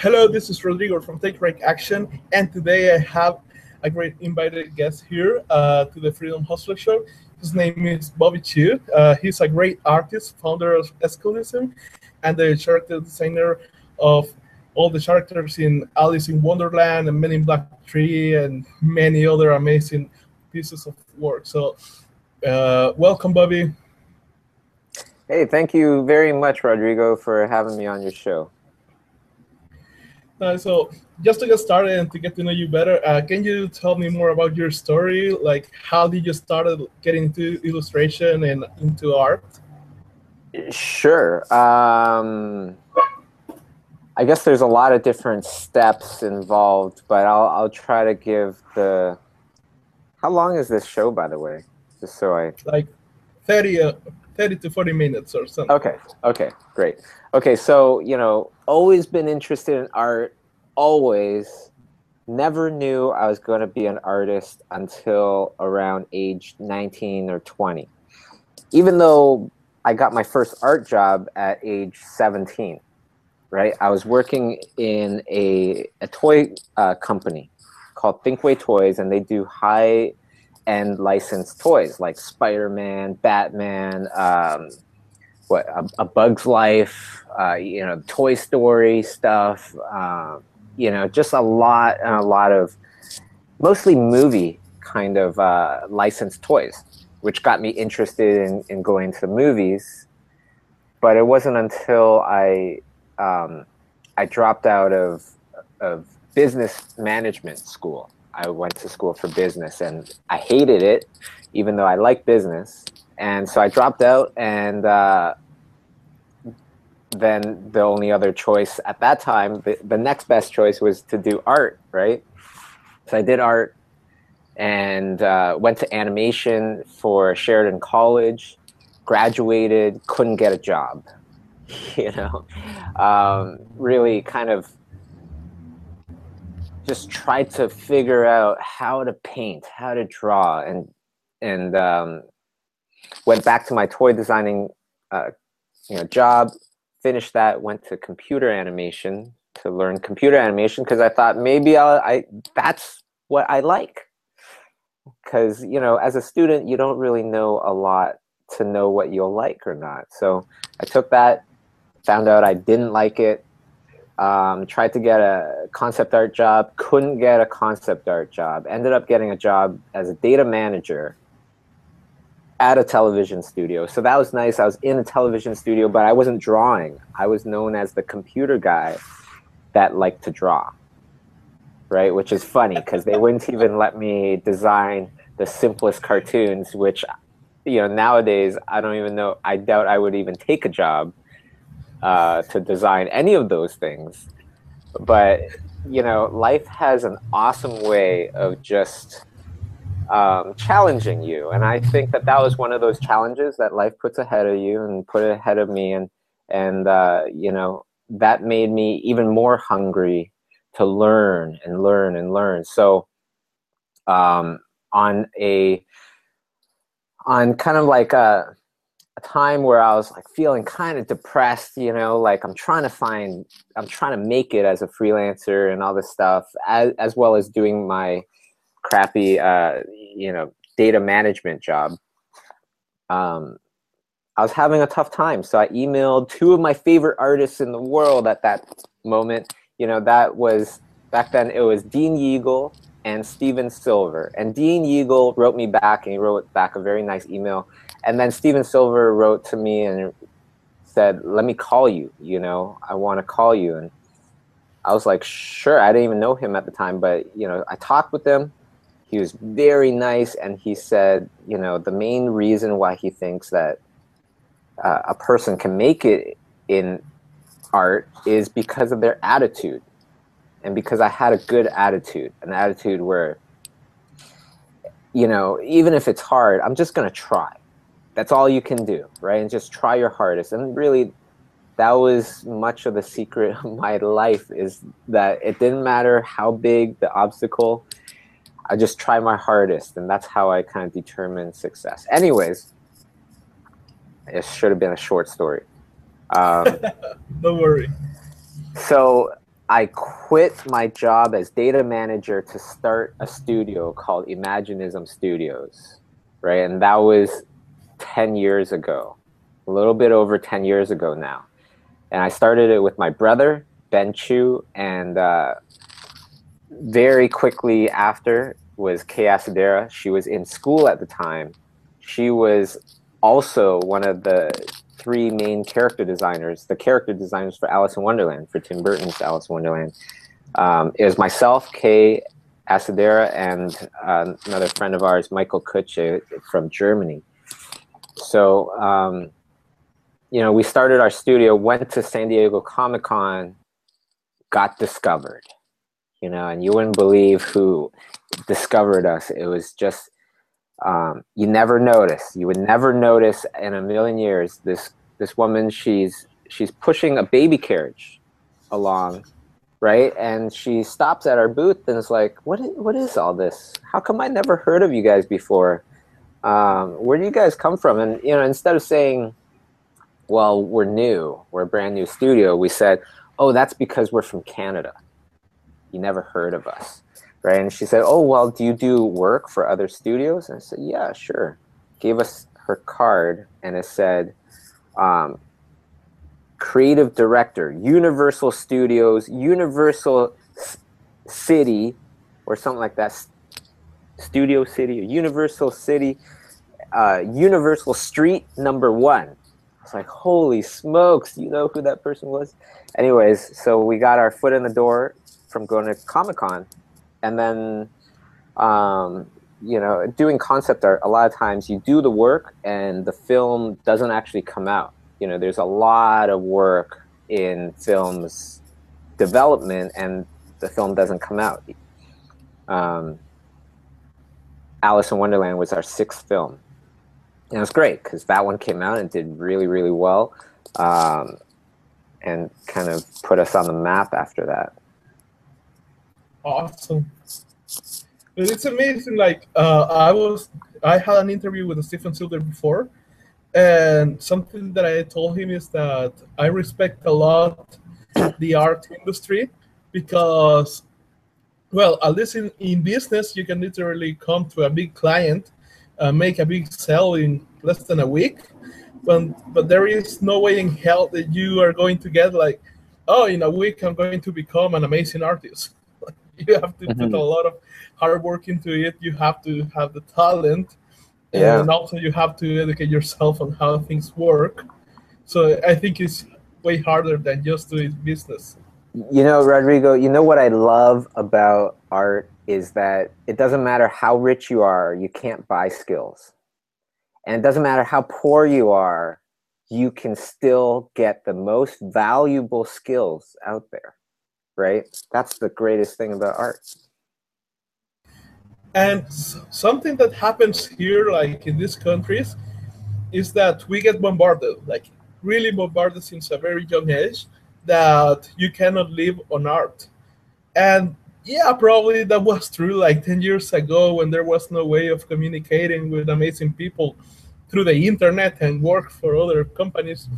Hello, this is Rodrigo from Take Right Action, and today I have a great invited guest here uh, to the Freedom Hustler Show. His name is Bobby Chiu. Uh, he's a great artist, founder of Escapism, and the character designer of all the characters in Alice in Wonderland and Men in Black 3 and many other amazing pieces of work. So, uh, welcome, Bobby. Hey, thank you very much, Rodrigo, for having me on your show. Uh, so, just to get started and to get to know you better, uh, can you tell me more about your story? Like, how did you start getting into illustration and into art? Sure. Um, I guess there's a lot of different steps involved, but I'll I'll try to give the. How long is this show, by the way? Just so I. Like, 30, uh, 30 to 40 minutes or something. Okay. Okay. Great. Okay. So you know, always been interested in art. Always. Never knew I was going to be an artist until around age 19 or 20. Even though I got my first art job at age 17, right? I was working in a, a toy uh, company called Thinkway Toys, and they do high end licensed toys like Spider Man, Batman, um, what a, a, Bug's Life, uh, you know, Toy Story stuff. Uh, you know, just a lot and a lot of mostly movie kind of uh, licensed toys, which got me interested in, in going to movies. But it wasn't until I um, I dropped out of of business management school. I went to school for business, and I hated it, even though I like business. And so I dropped out, and uh, then the only other choice at that time, the, the next best choice was to do art, right? So I did art and uh, went to animation for Sheridan College, graduated, couldn't get a job. You know, um, really kind of just tried to figure out how to paint, how to draw, and and um, went back to my toy designing, uh, you know, job finished that, went to computer animation to learn computer animation because I thought maybe I'll, I that's what I like. Because you know, as a student, you don't really know a lot to know what you'll like or not. So I took that, found out I didn't like it, um, tried to get a concept art job, couldn't get a concept art job, ended up getting a job as a data manager at a television studio. So that was nice. I was in a television studio, but I wasn't drawing. I was known as the computer guy that liked to draw. Right, which is funny because they wouldn't even let me design the simplest cartoons, which you know nowadays I don't even know. I doubt I would even take a job uh, to design any of those things. But you know, life has an awesome way of just um, challenging you. And I think that that was one of those challenges that life puts ahead of you and put ahead of me. And, and uh, you know, that made me even more hungry to learn and learn and learn. So um, on a, on kind of like a, a time where I was like feeling kind of depressed, you know, like I'm trying to find, I'm trying to make it as a freelancer and all this stuff, as, as well as doing my crappy, uh, you know, data management job. Um, I was having a tough time, so I emailed two of my favorite artists in the world at that moment. You know, that was back then. It was Dean Yeagle and Stephen Silver. And Dean Yeagle wrote me back, and he wrote back a very nice email. And then Stephen Silver wrote to me and said, "Let me call you. You know, I want to call you." And I was like, "Sure." I didn't even know him at the time, but you know, I talked with him he was very nice and he said you know the main reason why he thinks that uh, a person can make it in art is because of their attitude. And because i had a good attitude an attitude where you know even if it's hard i'm just going to try. That's all you can do right? And just try your hardest. And really that was much of the secret of my life is that it didn't matter how big the obstacle I just try my hardest, and that's how I kind of determine success. Anyways, it should have been a short story. Um, Don't worry. So I quit my job as data manager to start a studio called Imaginism Studios, right? And that was 10 years ago, a little bit over 10 years ago now. And I started it with my brother, Ben Chiu, and uh, very quickly after was Kei Acedera. She was in school at the time. She was also one of the three main character designers, the character designers for Alice in Wonderland, for Tim Burton's Alice in Wonderland. Um, it was myself, Kei Acedera, and uh, another friend of ours, Michael Kutsche from Germany. So, um, you know, we started our studio, went to San Diego Comic Con, got discovered, you know, and you wouldn't believe who discovered us. It was just um, you never notice. You would never notice in a million years this this woman. She's she's pushing a baby carriage along, right? And she stops at our booth and is like, "What is, what is all this? How come I never heard of you guys before? Um, where do you guys come from?" And you know, instead of saying, "Well, we're new. We're a brand new studio," we said, "Oh, that's because we're from Canada. You never heard of us." right? And she said, "Oh well, do you do work for other studios?" And I said, "Yeah, sure." Gave us her card, and it said, um, "Creative Director, Universal Studios, Universal S- City, or something like that, Studio City, or Universal City, uh, Universal Street Number One." I was like, "Holy smokes! You know who that person was?" Anyways, so we got our foot in the door from going to Comic Con and then um, you know doing concept art a lot of times you do the work and the film doesn't actually come out. You know there's a lot of work in films development and the film doesn't come out. Um, alice in wonderland was our sixth film. And it was great because that one came out and did really really well um, and kind of put us on the map after that awesome. It's amazing. Like uh, I was, I had an interview with Stephen Silver before, and something that I told him is that I respect a lot the art industry because, well, at least in, in business, you can literally come to a big client, uh, make a big sale in less than a week, but but there is no way in hell that you are going to get like, oh, in a week I'm going to become an amazing artist you have to mm-hmm. put a lot of hard work into it. You have to have the talent, yeah. and also you have to educate yourself on how things work. So I think it's way harder than just doing business. You know, Rodrigo, you know what I love about art is that it doesn't matter how rich you are, you can't buy skills. And it doesn't matter how poor you are, you can still get the most valuable skills out there right? That's the greatest thing about art. And something that happens here, like in these countries, is that we get bombarded, like really bombarded since a very young age, that you cannot live on art. And yeah, probably that was true like 10 years ago when there was no way of communicating with amazing people through the internet and work for other companies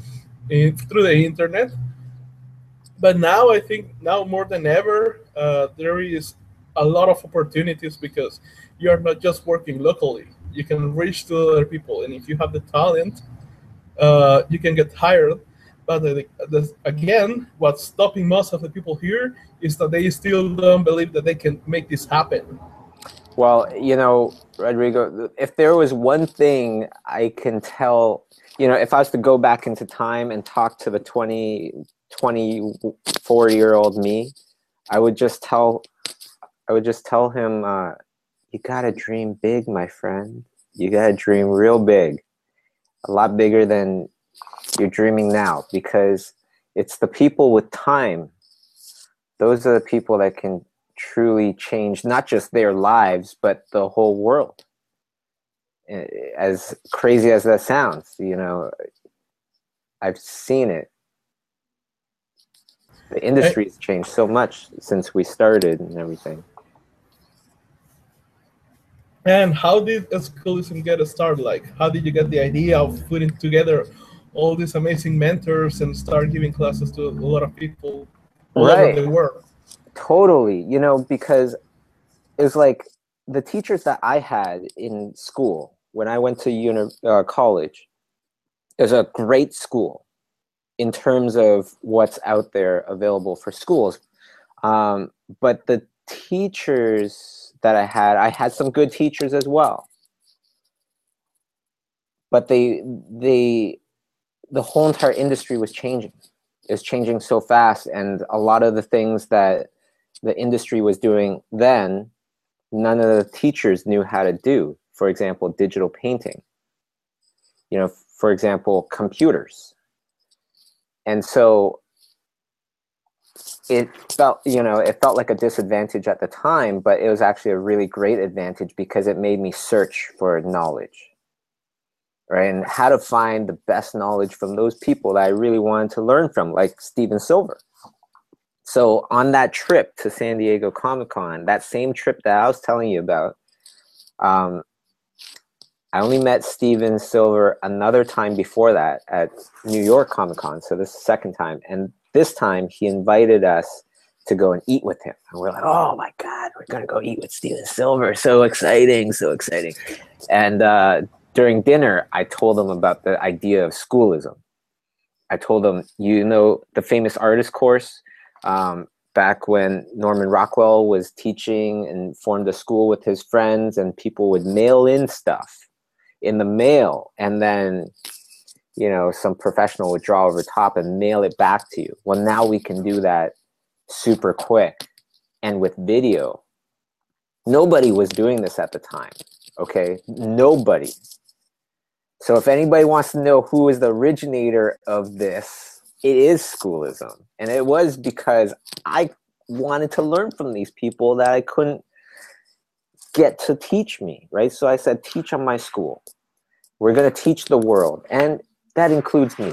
eh, through the internet but now I think now more than ever uh, there is a lot of opportunities because you are not just working locally. You can reach to other people, and if you have the talent, uh, you can get hired. But again, what's stopping most of the people here is that they still don't believe that they can make this happen. Well, you know, Rodrigo, if there was one thing I can tell, you know, if I was to go back into time and talk to the 20, 24 year old me, I would just tell, I would just tell him, uh, you gotta dream big, my friend. You gotta dream real big, a lot bigger than you're dreaming now, because it's the people with time. Those are the people that can truly change not just their lives, but the whole world. As crazy as that sounds, you know, I've seen it the industry has changed so much since we started and everything. And how did Schoolism get started? Like, how did you get the idea of putting together all these amazing mentors and start giving classes to a lot of people? all Right. over the world. Totally. You know, because it's like the teachers that I had in school when I went to uni- uh, college is a great school in terms of what's out there available for schools. Um, but the teachers that I had, I had some good teachers as well. But they, they, the whole entire industry was changing. It's changing so fast, and a lot of the things that the industry was doing then, none of the teachers knew how to do. For example, digital painting. You know, for example, computers. And so it felt, you know, it felt like a disadvantage at the time, but it was actually a really great advantage because it made me search for knowledge. Right, and how to find the best knowledge from those people that I really wanted to learn from, like Stephen Silver so on that trip to San Diego Comic Con, that same trip that I was telling you about, um, I only met Stephen Silver another time before that at New York Comic Con. So this is the second time, and this time he invited us to go and eat with him. And we're like, oh my god, we're gonna go eat with Stephen Silver! So exciting, so exciting! And uh, during dinner, I told him about the idea of schoolism. I told him, you know, the famous artist course um, back when Norman Rockwell was teaching and formed a school with his friends, and people would mail in stuff in the mail, and then you know some professional would draw over top and mail it back to you. Well, now we can do that super quick and with video. Nobody was doing this at the time. Okay, nobody. So if anybody wants to know who is the originator of this, it is schoolism. And it was because I wanted to learn from these people that I couldn't get to teach me, right? So I said, teach on my school. We're going to teach the world. And that includes me,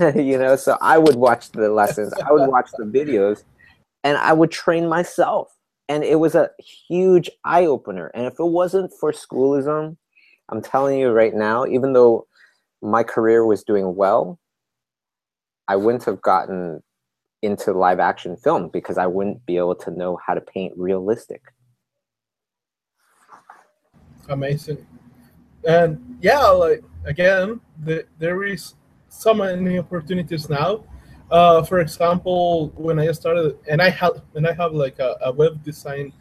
you know? So I would watch the lessons, I would watch the videos, and I would train myself. And it was a huge eye opener. And if it wasn't for schoolism, I'm telling you right now, even though my career was doing well, I wouldn't have gotten into live action film because I wouldn't be able to know how to paint realistic. Amazing. And yeah, like again, the, there is so many opportunities now. Uh, for example, when I started, and I have, and I have like a, a web design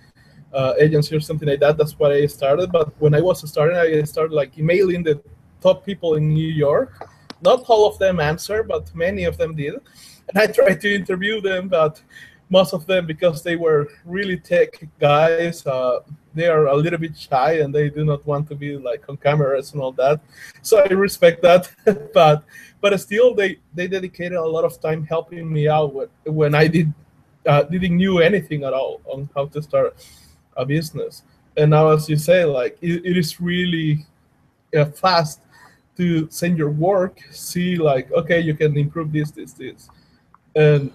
uh, agency or something like that. That's what I started. But when I was starting, I started like emailing the top people in New York. Not all of them answered, but many of them did. And I tried to interview them, but most of them, because they were really tech guys, uh, they are a little bit shy and they do not want to be like on cameras and all that. So I respect that, but but still, they they dedicated a lot of time helping me out when, when I did uh, didn't knew anything at all on how to start a business. And now, as you say, like it, it is really uh, fast to send your work, see like okay, you can improve this, this, this, and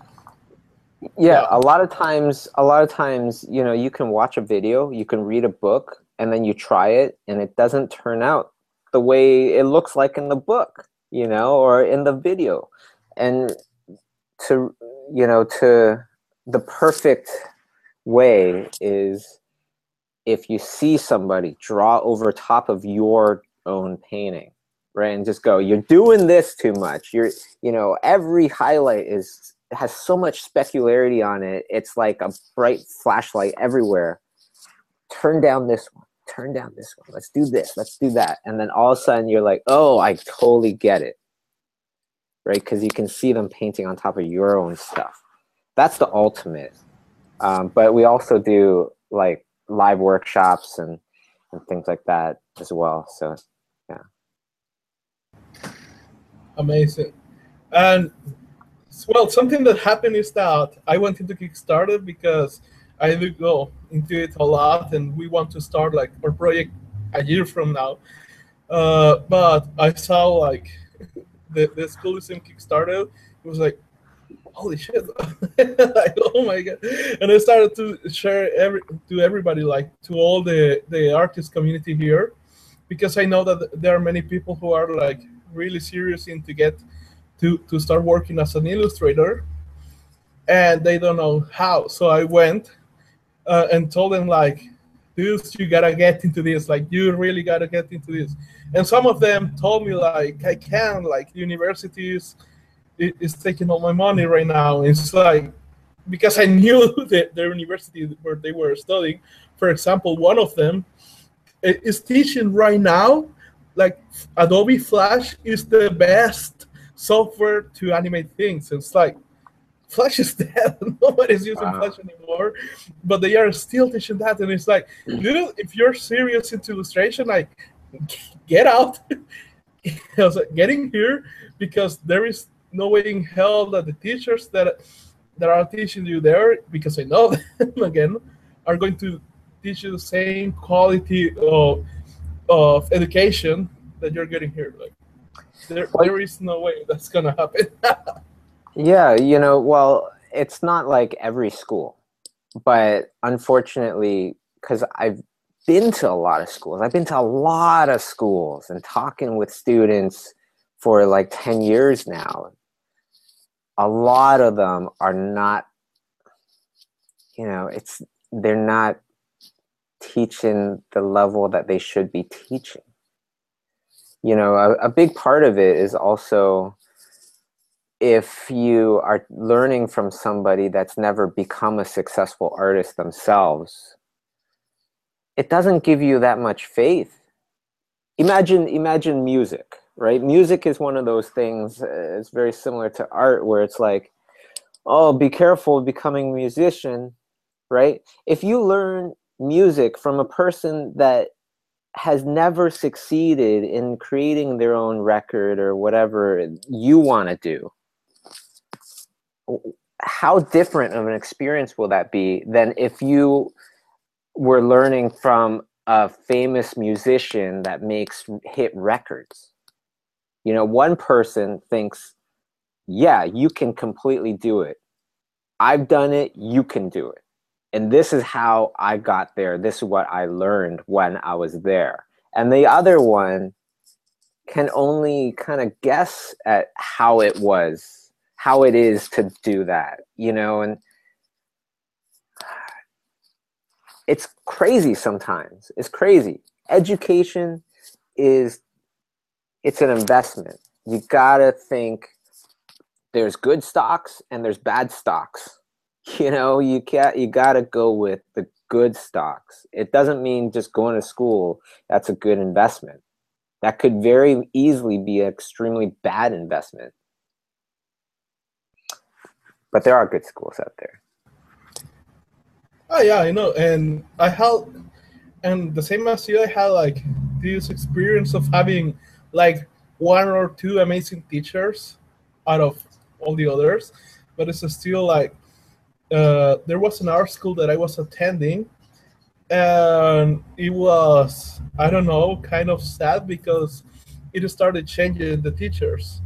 yeah, Yeah. a lot of times a lot of times you know you can watch a video you can read a book and then you try it and it doesn't turn out the way it looks like in the book you know or in the video and to you know to the perfect way is if you see somebody draw over top of your own painting right and just go you're doing this too much you're you know every highlight is has so much specularity on it. It's like a bright flashlight everywhere. Turn down this one. Turn down this one. Let's do this. Let's do that. And then all of a sudden you're like oh i totally get it. Right? Because you can see them painting on top of your own stuff. That's the ultimate. Um, but we also do like live workshops and and things like that as well. So yeah. amazing. And well, something that happened is that I went into Kickstarter because I do go into it a lot, and we want to start like our project a year from now. Uh, but I saw like the the schoolism Kickstarter. It was like, holy shit! like, oh my god! And I started to share every to everybody, like to all the the artist community here, because I know that there are many people who are like really serious in to get to to start working as an illustrator and they don't know how. So I went uh, and told them like, dudes, you gotta get into this. Like, you really gotta get into this. And some of them told me like, I can. Like, universities is taking all my money right now. It's like because I knew that the university where they were studying. For example, one of them is teaching right now. Like Adobe Flash is the best software to animate things. It's like Flash is dead. Nobody's using wow. Flash anymore. But they are still teaching that. And it's like, hmm. dude, if you're serious into illustration, like get out. I was like, getting here because there is no way in hell that the teachers that that are teaching you there, because I know them again, are going to teach you the same quality of of education that you're getting here. Like there, there is no way that's gonna happen. yeah, you know, well, it's not like every school, but unfortunately, because I've been to a lot of schools, I've been to a lot of schools and talking with students for like 10 years now. A lot of them are not, you know, it's, they're not teaching the level that they should be teaching. You know, a, a big part of it is also if you are learning from somebody that's never become a successful artist themselves, it doesn't give you that much faith. Imagine, imagine music, right? Music is one of those things. Uh, it's very similar to art, where it's like, oh, be careful becoming a musician, right? If you learn music from a person that has never succeeded in creating their own record or whatever you want to do how different of an experience will that be than if you were learning from a famous musician that makes hit records? You know one person thinks yeah you can completely do it. I've done it you can do it and this is how I got there. This is what I learned when I was there. And the other one can only kind of guess at how it was, how it is to do that, you know, and it's crazy sometimes. It's crazy. Education is it's an investment. You got to think there's good stocks and there's bad stocks you know you can't you got to go with the good stocks. It doesn't mean just going to school that's a good investment. That could very easily be an extremely bad investment. But there are good schools out there. Oh yeah i know. And i had and the same as you i had like this experience of having like one or two amazing teachers out of all the others. But it's still like uh, there was an art school that I was attending, and it was I don't know, kind of sad because it started changing the teachers.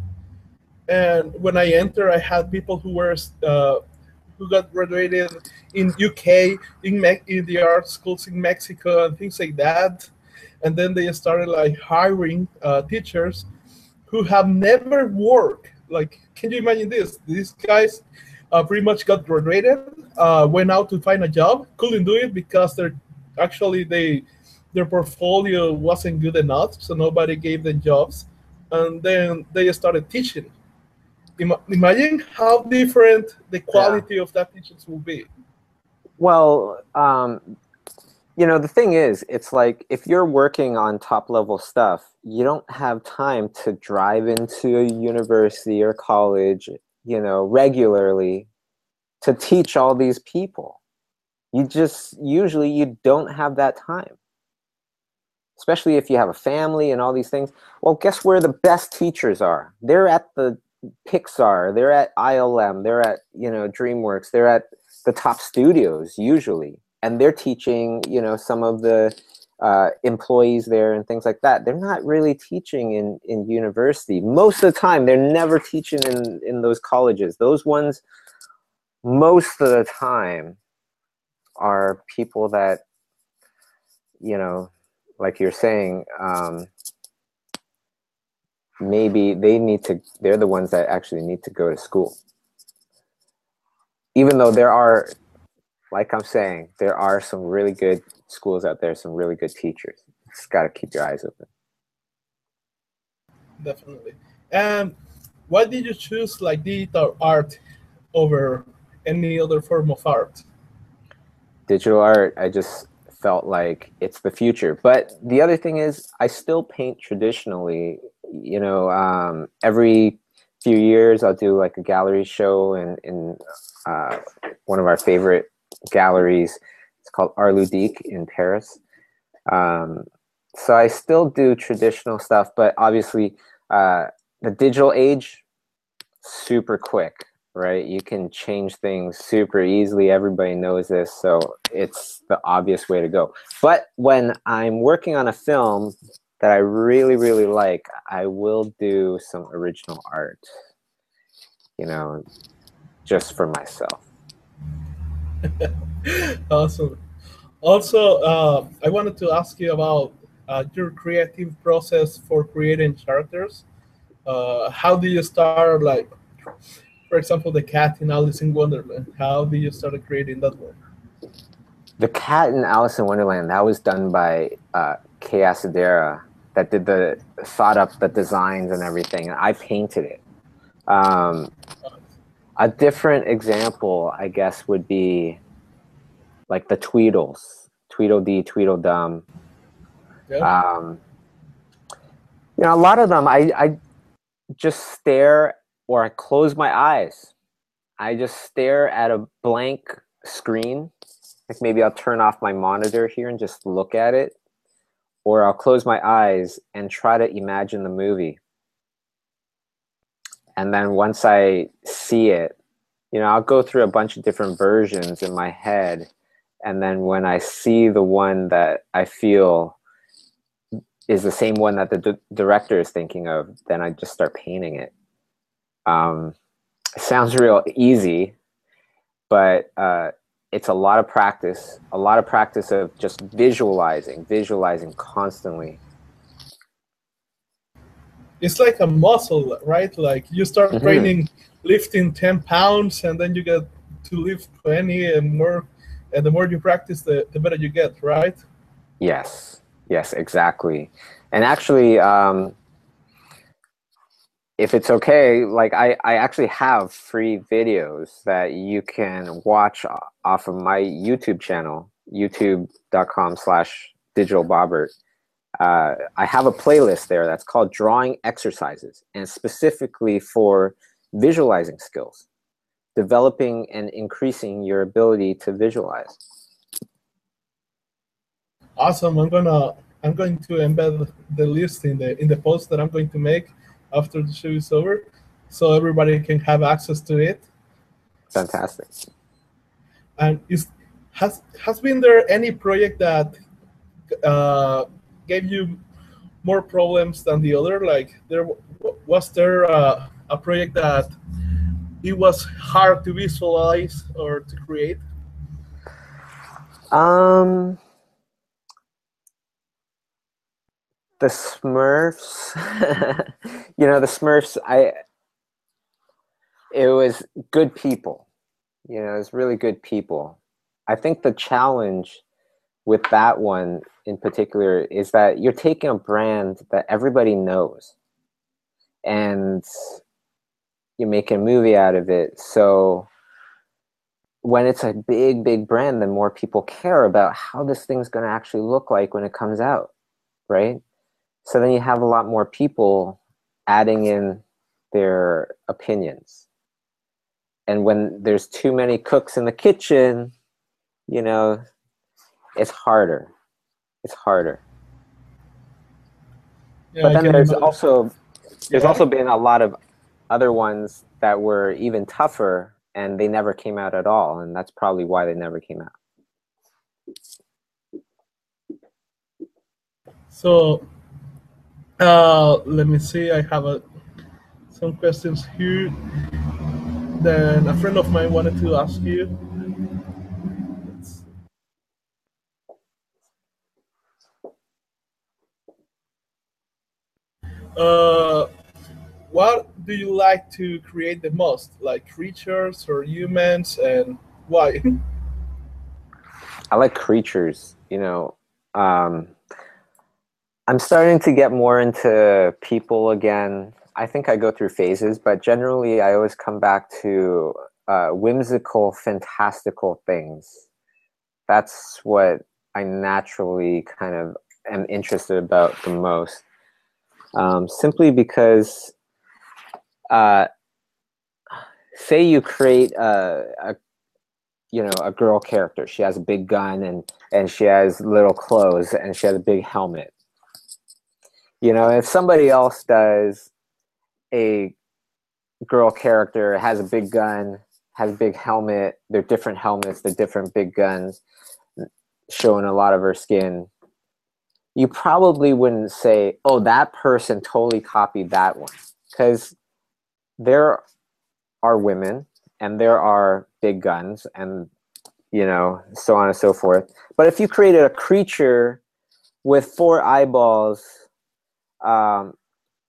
And when I entered, I had people who were uh, who got graduated in UK, in, Me- in the art schools in Mexico, and things like that. And then they started like hiring uh, teachers who have never worked. Like, can you imagine this? These guys uh, pretty much got graduated, uh, went out to find a job, couldn't do it because they're actually they their portfolio wasn't good enough, so nobody gave them jobs, and then they started teaching. Imagine how different the quality yeah. of that teachers will be. Well, um, you know, the thing is, it's like if you're working on top level stuff, you don't have time to drive into a university or college you know, regularly to teach all these people. You just usually you don't have that time. Especially if you have a family and all these things. Well, guess where the best teachers are? They're at the Pixar, they're at ILM, they're at, you know, DreamWorks, they're at the top studios usually. And they're teaching, you know, some of the uh, employees there and things like that. They're not really teaching in, in university. Most of the time, they're never teaching in, in those colleges. Those ones, most of the time, are people that, you know, like you're saying, um, maybe they need to, they're the ones that actually need to go to school. even though there are, like I'm saying, there are some really good schools out there, some really good teachers. Just got to keep your eyes open. Definitely. And why did you choose like digital art over any other form of art? Digital art, I just felt like it's the future. But the other thing is, I still paint traditionally. You know, um, every few years I'll do like a gallery show in in uh, one of our favorite galleries. It's called Art Ludique in Paris. Um, so I still do traditional stuff, but obviously uh, the digital age, super quick, right? You can change things super easily. Everybody knows this, so it's the obvious way to go. But when I'm working on a film that I really, really like, I will do some original art, you know, just for myself. awesome. Also, uh, I wanted to ask you about uh, your creative process for creating characters. Uh, how do you start, like, for example, the cat in Alice in Wonderland? How do you start creating that one? The cat in Alice in Wonderland, that was done by uh, Kei Acedera that did the thought up the designs and everything. And I painted it. Um, a different example, I guess, would be like the Tweedles, Tweedledee, Tweedledum. Yeah. Um, you know, a lot of them, I, I just stare or I close my eyes. I just stare at a blank screen. Like maybe I'll turn off my monitor here and just look at it. Or I'll close my eyes and try to imagine the movie. And then once I see it, you know, I'll go through a bunch of different versions in my head and then when I see the one that I feel is the same one that the d- director is thinking of, then I just start painting it. Um, sounds real easy, but uh, it's a lot of practice, a lot of practice of just visualizing, visualizing constantly. It's like a muscle, right? Like you start mm-hmm. training lifting 10 pounds and then you get to lift 20 and more and the more you practice, the, the better you get, right? Yes, yes, exactly. And actually, um, if it's okay, like I, I actually have free videos that you can watch off of my YouTube channel, youtube.com slash digital bobbert. Uh, I have a playlist there that's called drawing exercises and specifically for visualizing skills developing and increasing your ability to visualize. Awesome. I'm gonna I'm going to embed the list in the in the post that I'm going to make after the show is over, so everybody can have access to it. Fantastic. And is has has been there any project that uh, gave you more problems than the other? Like there was there uh, a project that it was hard to visualize or to create? Um, the Smurfs. you know, the Smurfs. I. It was good people. You know, it was really good people. I think the challenge with that one in particular is that you're taking a brand that everybody knows, and you're making a movie out of it. So when it's a big, big brand, then more people care about how this thing's going to actually look like when it comes out, right? So then you have a lot more people adding in their opinions. And when there's too many cooks in the kitchen, you know, it's harder. It's harder. Yeah, but then there's also there's yeah. also been a lot of other ones that were even tougher and they never came out at all and that's probably why they never came out so uh, let me see i have a, some questions here then a friend of mine wanted to ask you uh, what do you like to create the most? Like creatures or humans, and why? I like creatures. You know, um, I'm starting to get more into people again. I think I go through phases, but generally, I always come back to uh, whimsical, fantastical things. That's what I naturally kind of am interested about the most. Um, simply because, uh, say you create a, a you know a girl character. She has a big gun and and she has little clothes and she has a big helmet. You know if somebody else does a girl character has a big gun has a big helmet they're different helmets they're different big guns showing a lot of her skin you probably wouldn't say oh that person totally copied that one. Because there are women and there are big guns and you know so on and so forth. But if you created a creature with four eyeballs um,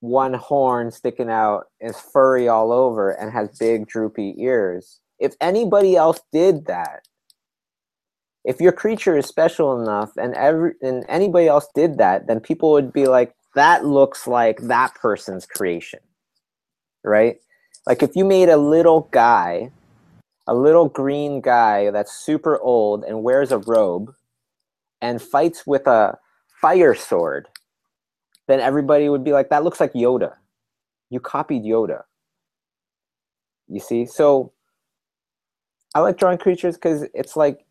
one horn sticking out is furry all over and has big droopy ears if anybody else did that if your creature is special enough and every and anybody else did that then people would be like that looks like that person's creation right like if you made a little guy a little green guy that's super old and wears a robe and fights with a fire sword, then everybody would be like, that looks like Yoda. You copied Yoda. You see? So I like drawing creatures because it's like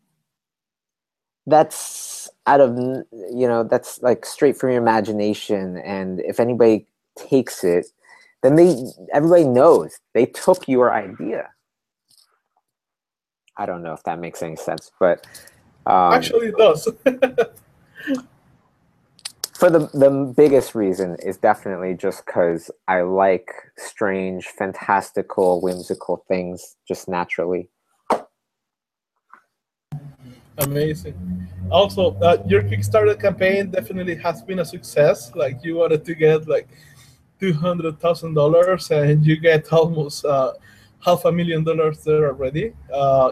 that's out of you know that's like straight from your imagination and if anybody takes it then they everybody knows they took your idea I don't know if that makes any sense, but um, actually it does. for the the biggest reason is definitely just because I like strange, fantastical, whimsical things just naturally. Amazing. Also, uh, your Kickstarter campaign definitely has been a success. Like you wanted to get like two hundred thousand dollars, and you get almost uh, half a million dollars there already. Uh,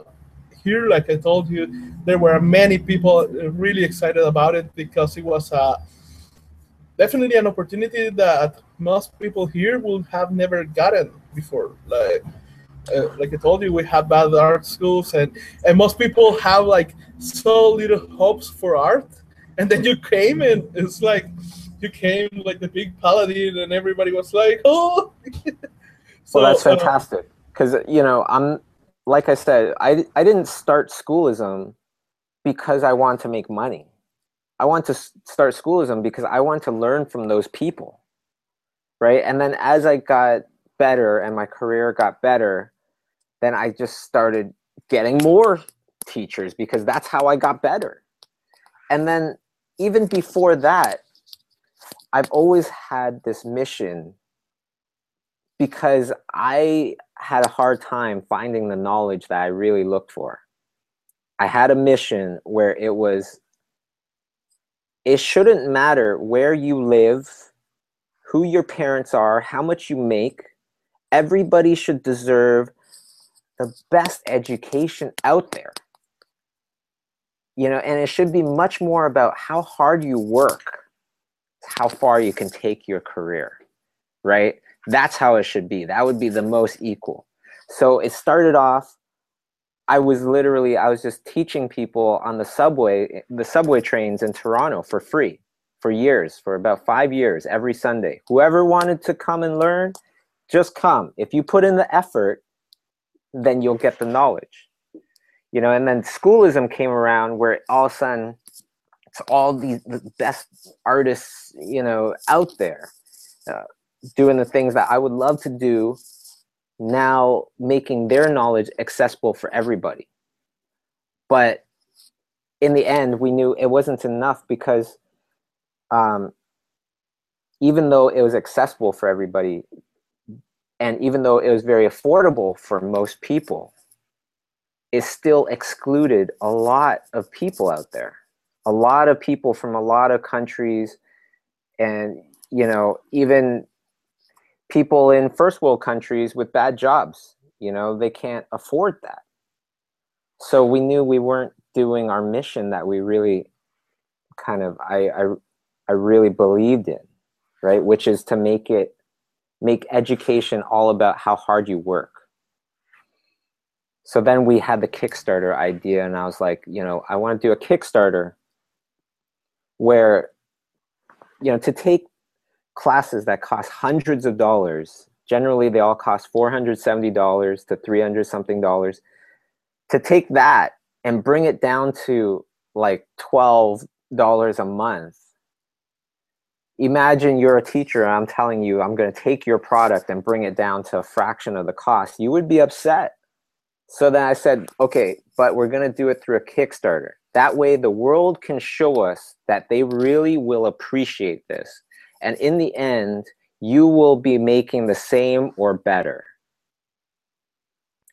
here, like I told you, there were many people really excited about it because it was uh, definitely an opportunity that most people here would have never gotten before. Like, uh, like I told you, we have bad art schools, and and most people have like so little hopes for art, and then you came and it's like you came like the big paladin, and everybody was like, oh. so, well, that's uh, fantastic because you know I'm like I said, I, I didn't start schoolism because I want to make money. I want to start schoolism because I want to learn from those people. Right. And then as I got better and my career got better, then I just started getting more teachers because that's how I got better. And then even before that, I've always had this mission because I had a hard time finding the knowledge that I really looked for. I had a mission where it was it shouldn't matter where you live, who your parents are, how much you make. Everybody should deserve the best education out there. You know, and it should be much more about how hard you work, how far you can take your career, right? That's how it should be. That would be the most equal. So it started off I was literally I was just teaching people on the subway the subway trains in Toronto for free for years, for about 5 years every Sunday. Whoever wanted to come and learn, just come. If you put in the effort, then you'll get the knowledge. You know, and then schoolism came around where all of a sudden it's all these the best artists, you know, out there. Uh, doing the things that I would love to do now making their knowledge accessible for everybody. But in the end, we knew it wasn't enough because um, even though it was accessible for everybody, and even though it was very affordable for most people, it still excluded a lot of people out there. A lot of people from a lot of countries, and you know, even people in first world countries with bad jobs. You know, they can't afford that. So we knew we weren't doing our mission that we really kind of I I, I really believed in, right? Which is to make it make education all about how hard you work. So then we had the Kickstarter idea, and I was like, you know, I want to do a Kickstarter where, you know, to take classes that cost hundreds of dollars, generally they all cost $470 to 300 something dollars, to take that and bring it down to like $12 a month imagine you're a teacher and I'm telling you I'm going to take your product and bring it down to a fraction of the cost. You would be upset. So then I said, okay, but we're going to do it through a Kickstarter. That way the world can show us that they really will appreciate this. And in the end, you will be making the same or better.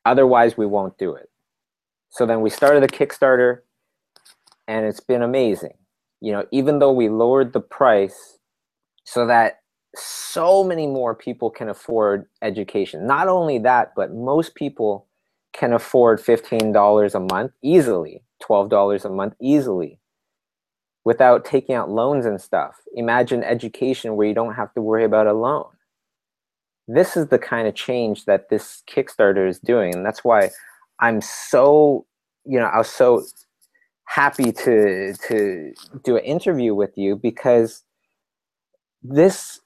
Otherwise, we won't do it. So then we started the Kickstarter and it's been amazing. You know, even though we lowered the price so that so many more people can afford education. Not only that, but most people can afford $15 a month easily, $12 a month easily without taking out loans and stuff. Imagine education where you don't have to worry about a loan. This is the kind of change that this Kickstarter is doing. And that's why I'm so, you know, I was so happy to to do an interview with you because this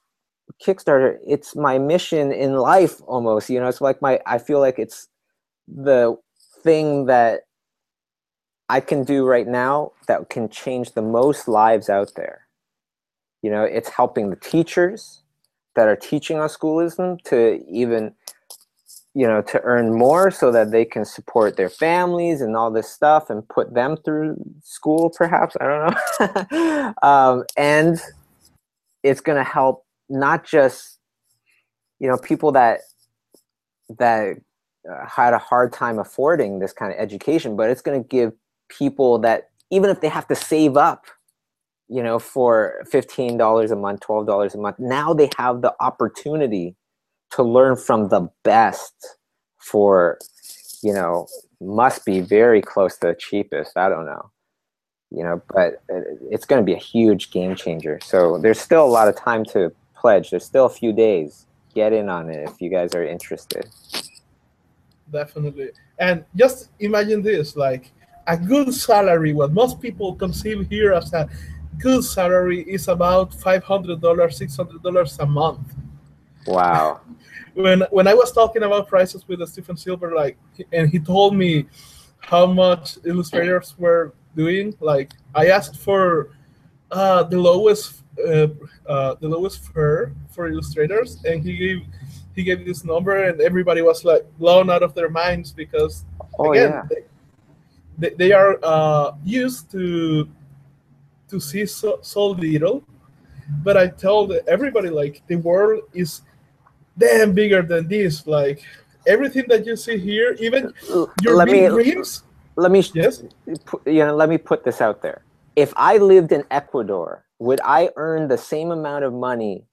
Kickstarter, it's my mission in life almost. You know, it's like my, I feel like it's the thing that I can do right now that can change the most lives out there. You know, it's helping the teachers that are teaching on schoolism to even, you know, to earn more so that they can support their families and all this stuff and put them through school, perhaps. I don't know. um, and it's going to help not just you know people that that uh, had a hard time affording this kind of education but it's going to give people that even if they have to save up you know for $15 a month $12 a month now they have the opportunity to learn from the best for you know must be very close to the cheapest. I don't know you know, but it's going to be a huge game changer. So there's still a lot of time to pledge. There's still a few days. Get in on it if you guys are interested. Definitely. And just imagine this like a good salary, what most people conceive here as a good salary is about $500, $600 a month. Wow. when when I was talking about prices with Stephen Silver, like, and he told me how much illustrators were doing. Like I asked for uh, the lowest uh, uh, the lowest fare for illustrators, and he gave he gave this number, and everybody was like blown out of their minds because oh, again yeah. they, they, they, are uh, used to to see so, so little. But I told everybody like the world is damn bigger than this. Like everything that you see here, even your Let big me, dreams let me yes? you know let me put this out there. If i lived in ecuador would i earn the same amount of money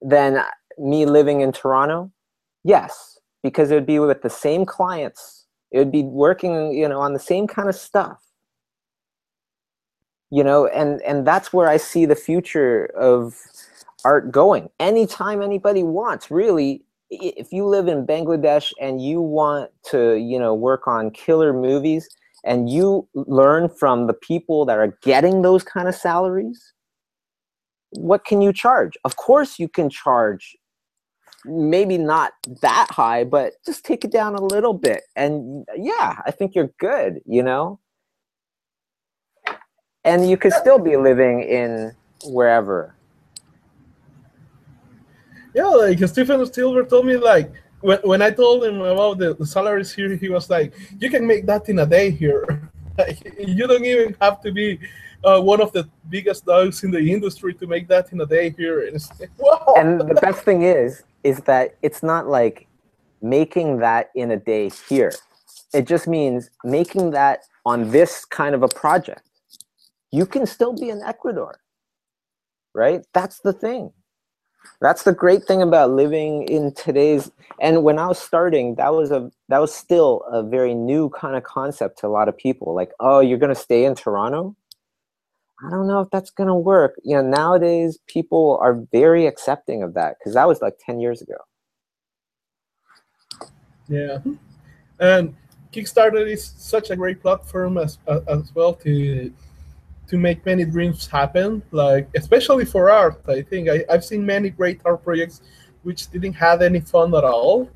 than me living in toronto? Yes because it would be with the same clients. It would be working you know on the same kind of stuff. You know and and that's where i see the future of art going. Anytime anybody wants really if you live in Bangladesh and you want to, you know, work on killer movies and you learn from the people that are getting those kind of salaries, what can you charge? Of course you can charge maybe not that high, but just take it down a little bit. And yeah, I think you're good, you know? And you could still be living in wherever yeah, like Stephen Silver told me like when, when I told him about the, the salaries here, he was like, "You can make that in a day here. like, you don't even have to be uh, one of the biggest dogs in the industry to make that in a day here." And, wow. and the best thing is, is that it's not like making that in a day here. It just means making that on this kind of a project. You can still be in Ecuador, right? That's the thing that's the great thing about living in today's and when i was starting that was a that was still a very new kind of concept to a lot of people like oh you're going to stay in toronto? I don't know if that's going to work. You know nowadays people are very accepting of that because that was like 10 years ago. Yeah. And kickstarter is such a great platform as as well to to make many dreams happen like especially for art i think. I, i've seen many great art projects which didn't have any fun at all.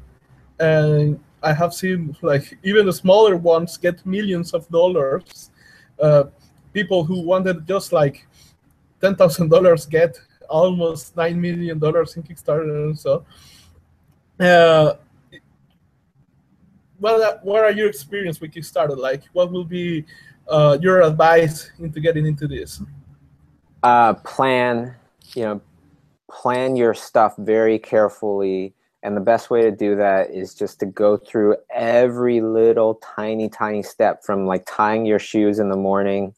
And i have seen like even the smaller ones get millions of dollars. Uh, people who wanted just like $10000 get almost $9 million in kickstarter and so. Uh, what, what are your experience with kickstarter? Like what will be uh, your advice into getting into this? Uh, plan, you know, plan your stuff very carefully. And the best way to do that is just to go through every little tiny, tiny step from like tying your shoes in the morning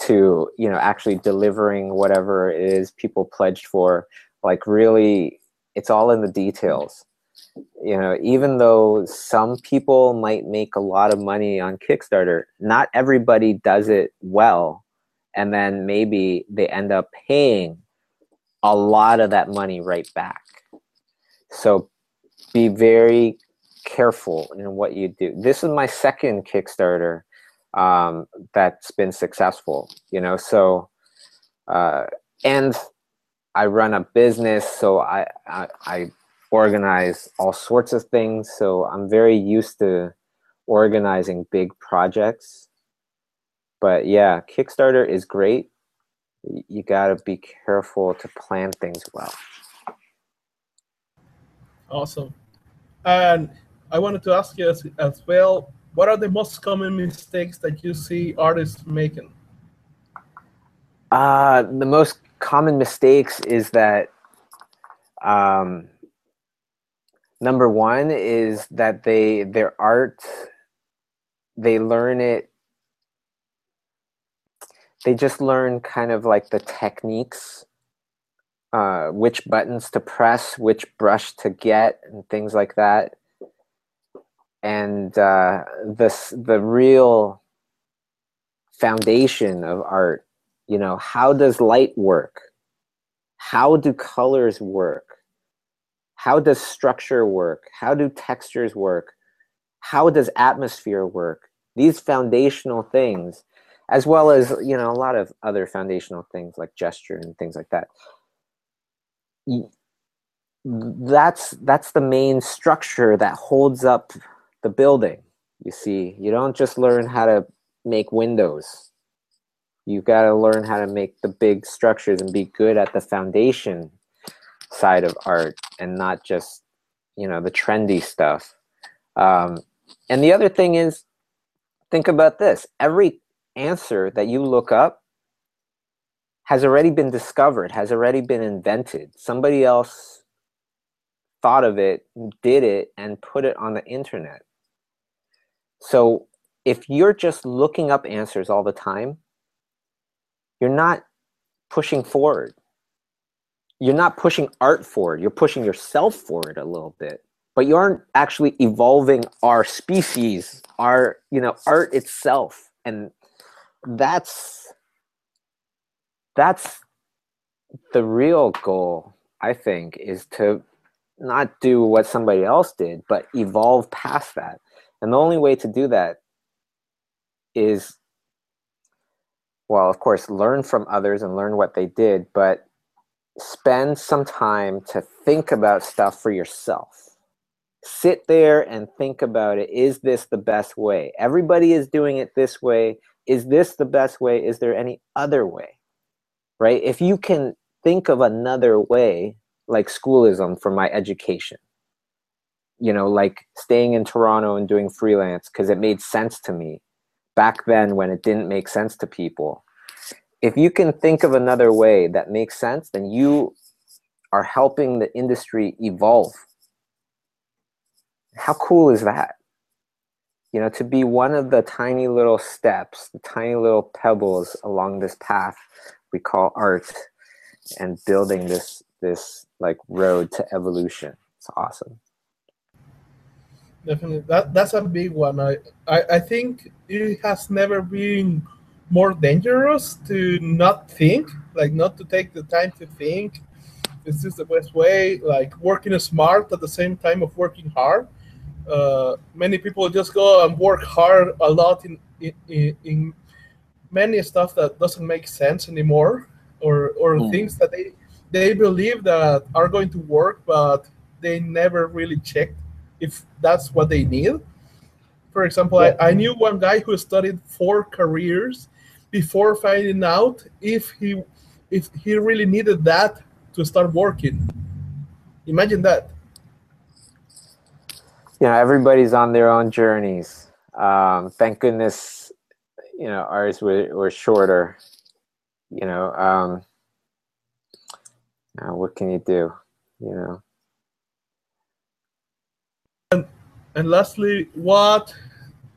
to, you know, actually delivering whatever it is people pledged for. Like, really, it's all in the details you know even though some people might make a lot of money on kickstarter not everybody does it well. And then maybe they end up paying a lot of that money right back. So be very careful in what you do. This is my second kickstarter um, that's been successful you know so uh, and i run a business so I, I, I organize all sorts of things. So I'm very used to organizing big projects. But yeah, Kickstarter is great. You got to be careful to plan things well. Awesome. And I wanted to ask you as, as well what are the most common mistakes that you see artists making? Uh, the most common mistakes is that um, number one is that they their art they learn it they just learn kind of like the techniques uh, which buttons to press which brush to get and things like that. And uh, the real foundation of art you know how does light work? How do colors work how does structure work? How do textures work? How does atmosphere work? These foundational things as well as you know a lot of other foundational things like gesture and things like that. That's that's the main structure that holds up the building. You see you don't just learn how to make windows. You've got to learn how to make the big structures and be good at the foundation side of art and not just you know the trendy stuff. Um, and the other thing is think about this. Every answer that you look up has already been discovered has already been invented. Somebody else thought of it did it and put it on the internet. So if you're just looking up answers all the time you're not pushing forward you're not pushing art forward you're pushing yourself forward a little bit but you aren't actually evolving our species our you know art itself. And that's that's the real goal i think is to not do what somebody else did but evolve past that. And the only way to do that is well of course learn from others and learn what they did but spend some time to think about stuff for yourself. Sit there and think about it. Is this the best way? Everybody is doing it this way. Is this the best way? Is there any other way? Right? If you can think of another way, like schoolism for my education, you know, like staying in Toronto and doing freelance because it made sense to me back then when it didn't make sense to people if you can think of another way that makes sense, then you are helping the industry evolve. How cool is that? You know, to be one of the tiny little steps, the tiny little pebbles along this path we call art and building this this like road to evolution. It's awesome. Definitely, that that's a big one. I, I I think it has never been more dangerous to not think, like not to take the time to think. This Is the best way? Like working smart at the same time of working hard. Uh, many people just go and work hard a lot in, in, in many stuff that doesn't make sense anymore, or or mm. things that they they believe that are going to work, but they never really checked if that's what they need. For example, yeah. I, I knew one guy who studied four careers before finding out if he if he really needed that to start working. Imagine that. You know, everybody's on their own journeys. Um, thank goodness, you know, ours were, were shorter. You know, um, what can you do? You know. And, and lastly, what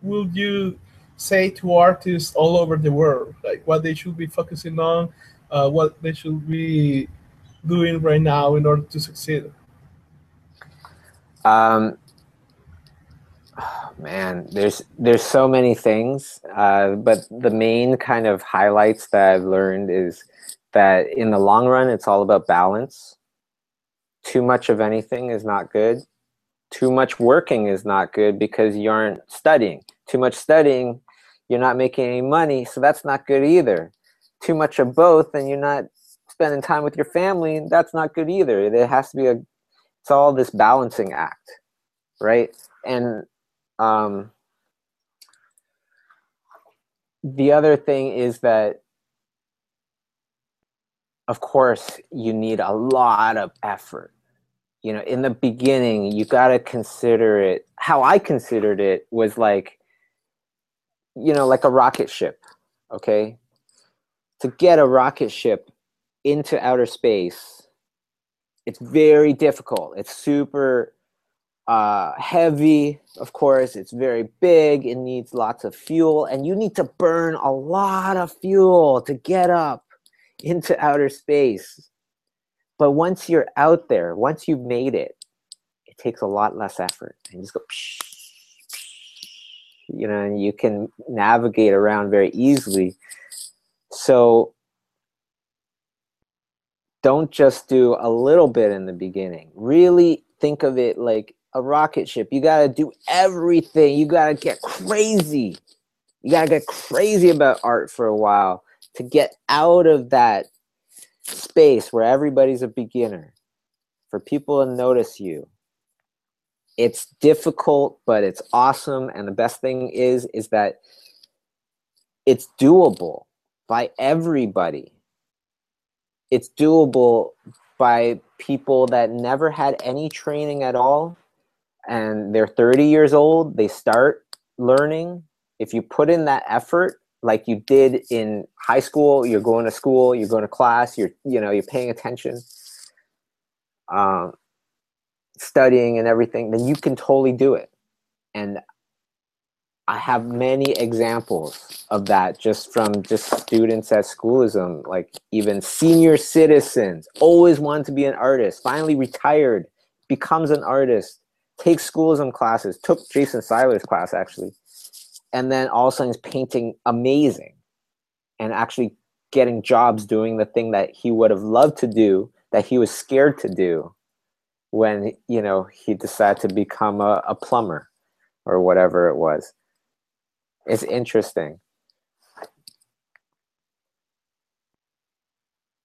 will you say to artists all over the world, like what they should be focusing on, uh, what they should be doing right now in order to succeed? Um, man, there's there's so many things, uh, but the main kind of highlights that I've learned is that in the long run, it's all about balance. Too much of anything is not good. Too much working is not good because you aren't studying. Too much studying you're not making any money, so that's not good either. Too much of both, and you're not spending time with your family, that's not good either. There has to be a, it's all this balancing act, right? And um, the other thing is that, of course, you need a lot of effort. You know, in the beginning, you got to consider it. How I considered it was like, you know, like a rocket ship, okay? To get a rocket ship into outer space, it's very difficult. It's super uh, heavy, of course. It's very big. It needs lots of fuel, and you need to burn a lot of fuel to get up into outer space. But once you're out there, once you've made it, it takes a lot less effort. And you just go. Psh, you know, and you can navigate around very easily. So don't just do a little bit in the beginning. Really think of it like a rocket ship. You got to do everything. You got to get crazy. You got to get crazy about art for a while to get out of that space where everybody's a beginner, for people to notice you it's difficult but it's awesome. And the best thing is is that it's doable by everybody. It's doable by people that never had any training at all. And they're 30 years old they start learning. If you put in that effort like you did in high school you're going to school you're going to class you're you know you're paying attention. Um, studying and everything, then you can totally do it. And I have many examples of that just from just students at schoolism, like even senior citizens, always wanted to be an artist, finally retired, becomes an artist, takes schoolism classes, took Jason Seiler's class actually, and then all of a sudden is painting amazing and actually getting jobs doing the thing that he would have loved to do that he was scared to do when you know he decided to become a, a plumber or whatever it was. It's interesting.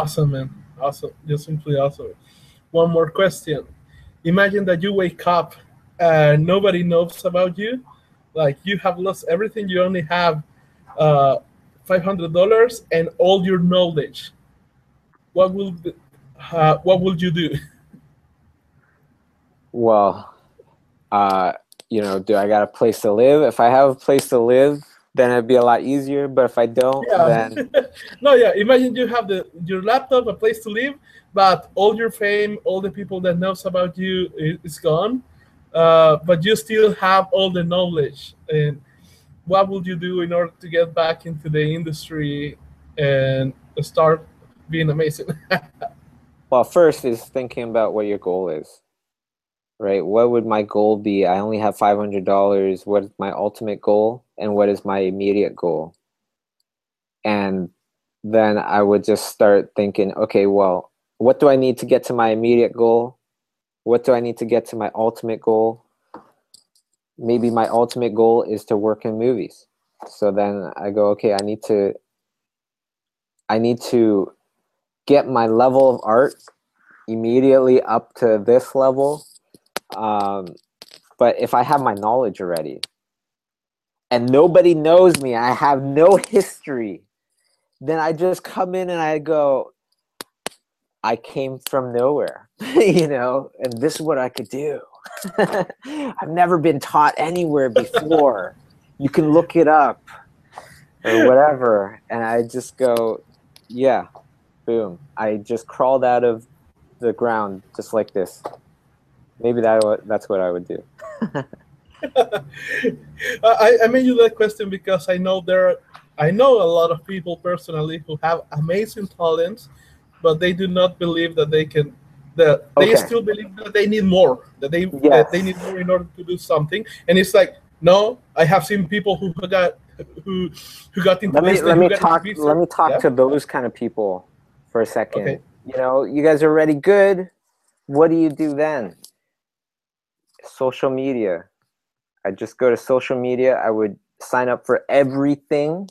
Awesome man. Awesome. Just simply awesome. One more question. Imagine that you wake up and nobody knows about you. Like you have lost everything. You only have uh, $500 and all your knowledge. What will uh, what will you do Well, uh, you know, do I got a place to live? If I have a place to live, then it'd be a lot easier. But if I don't, yeah. then no, yeah. Imagine you have the your laptop, a place to live, but all your fame, all the people that knows about you is gone. Uh, but you still have all the knowledge. And what would you do in order to get back into the industry and start being amazing? Well, first is thinking about what your goal is. Right? What would my goal be? I only have $500. What is my ultimate goal? And what is my immediate goal? And then I would just start thinking, okay, well, what do I need to get to my immediate goal? What do I need to get to my ultimate goal? Maybe my ultimate goal is to work in movies. So then I go, okay, I need to I need to get my level of art immediately up to this level. Um, but if I have my knowledge already and nobody knows me, I have no history, then I just come in and I go, I came from nowhere, you know, and this is what I could do. I've never been taught anywhere before. you can look it up or whatever. And I just go, yeah, boom. I just crawled out of the ground just like this. Maybe that that's what I would do. I, I made you that question because I know there are, I know a lot of people personally who have amazing talents, but they do not believe that they can that they still believe that they need more, that they yes. that they need more in order to do something. And it's like, no, I have seen people who got who who got into let me let me talk let me talk yeah? to those kind of people for a second. Okay. You know, you guys are already good. What do you do then? Social media. I just go to social media. I would sign up for everything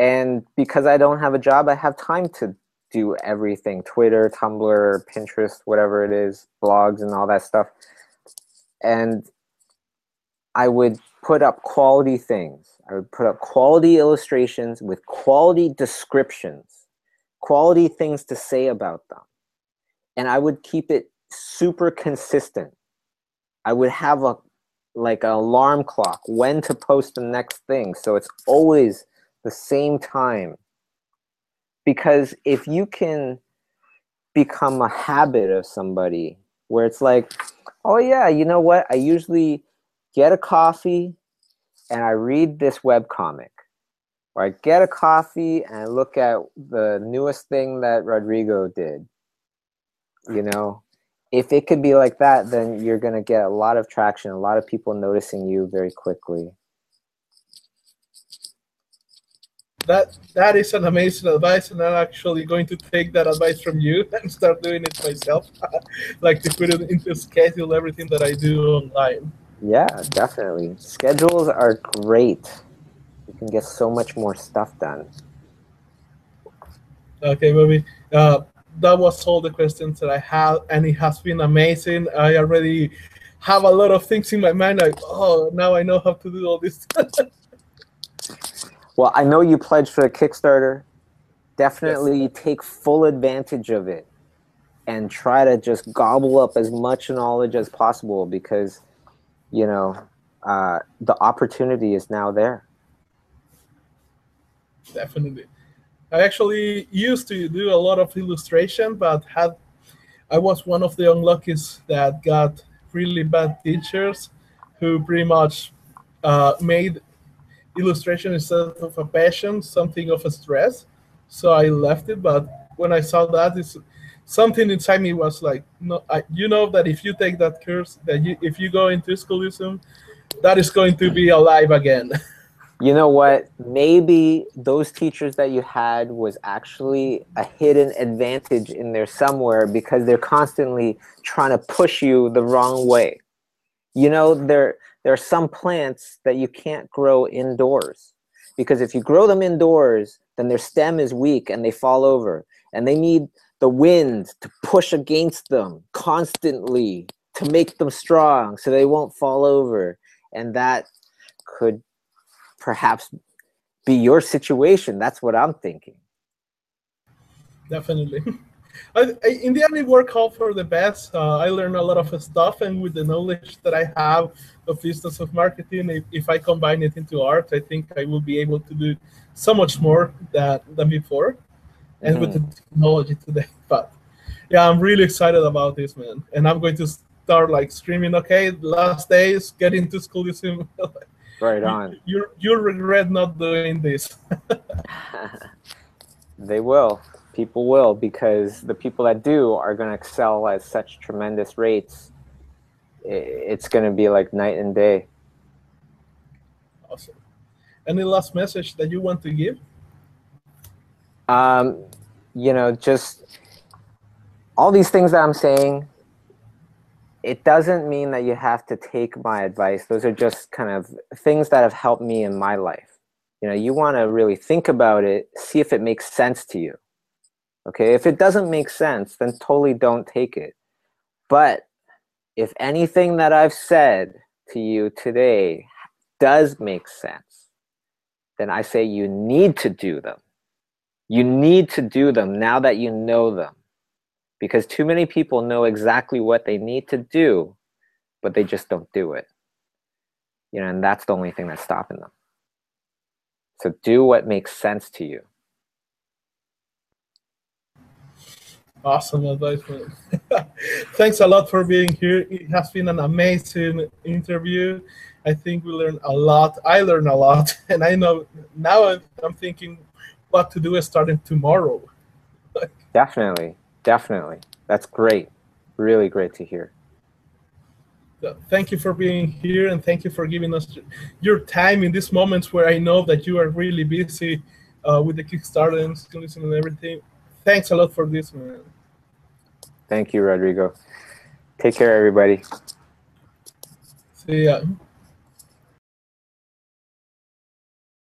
and because I don't have a job, I have time to do everything Twitter, Tumblr, Pinterest, whatever it is, blogs, and all that stuff. And I would put up quality things. I would put up quality illustrations with quality descriptions, quality things to say about them. And I would keep it super consistent. I would have a like an alarm clock when to post the next thing. So it's always the same time. Because if you can become a habit of somebody where it's like, oh yeah, you know what? I usually get a coffee and I read this web comic. Or I get a coffee and I look at the newest thing that Rodrigo did. You know, if it could be like that, then you're going to get a lot of traction, a lot of people noticing you very quickly. that that is an amazing advice, and I'm actually going to take that advice from you and start doing it myself. like to put it into schedule everything that I do online. Yeah, definitely. Schedules are great. You can get so much more stuff done. Okay, Bobby. Uh, that was all the questions that I had, and it has been amazing. I already have a lot of things in my mind. Like, oh, now I know how to do all this. Well, I know you pledged for a Kickstarter. Definitely yes. take full advantage of it and try to just gobble up as much knowledge as possible because, you know, uh, the opportunity is now there. Definitely. I actually used to do a lot of illustration, but had I was one of the unluckies that got really bad teachers who pretty much uh, made illustration instead of a passion, something of a stress. So I left it. But when I saw that, it's something inside me was like, no, I, you know that if you take that course, that you, if you go into schoolism, that is going to be alive again. you know what? Maybe those teachers that you had was actually a hidden advantage in there somewhere because they're constantly trying to push you the wrong way. You know, they're there are some plants that you can't grow indoors because if you grow them indoors, then their stem is weak and they fall over and they need the wind to push against them constantly to make them strong so they won't fall over. And that could perhaps be your situation. That's what I'm thinking. Definitely. I, I, in the end, it worked out for the best. Uh, I learned a lot of stuff, and with the knowledge that I have of business of marketing, if, if I combine it into art, I think I will be able to do so much more that, than before, and mm-hmm. with the technology today. But yeah, I'm really excited about this, man, and I'm going to start like screaming, "Okay, last days, get into schoolism." right on. You you regret not doing this. they will people will because the people that do are going to excel at such tremendous rates. It's going to be like night and day. Awesome. Any last message that you want to give? Um, you know, just all these things that I'm saying, it doesn't mean that you have to take my advice. Those are just kind of things that have helped me in my life. You know, you want to really think about it, see if it makes sense to you. Okay, if it doesn't make sense, then totally don't take it. But if anything that I've said to you today does make sense, then I say you need to do them. You need to do them now that you know them. Because too many people know exactly what they need to do, but they just don't do it. You know, and that's the only thing that's stopping them. So do what makes sense to you. Awesome advice. Thanks a lot for being here. It has been an amazing interview. I think we learned a lot. I learned a lot, and I know now I'm thinking what to do is starting tomorrow. definitely, definitely. That's great. Really great to hear. Thank you for being here, and thank you for giving us your time in these moments where I know that you are really busy uh, with the Kickstarter and and everything. Thanks a lot for this, man. Thank you, Rodrigo. Take care, everybody. See ya.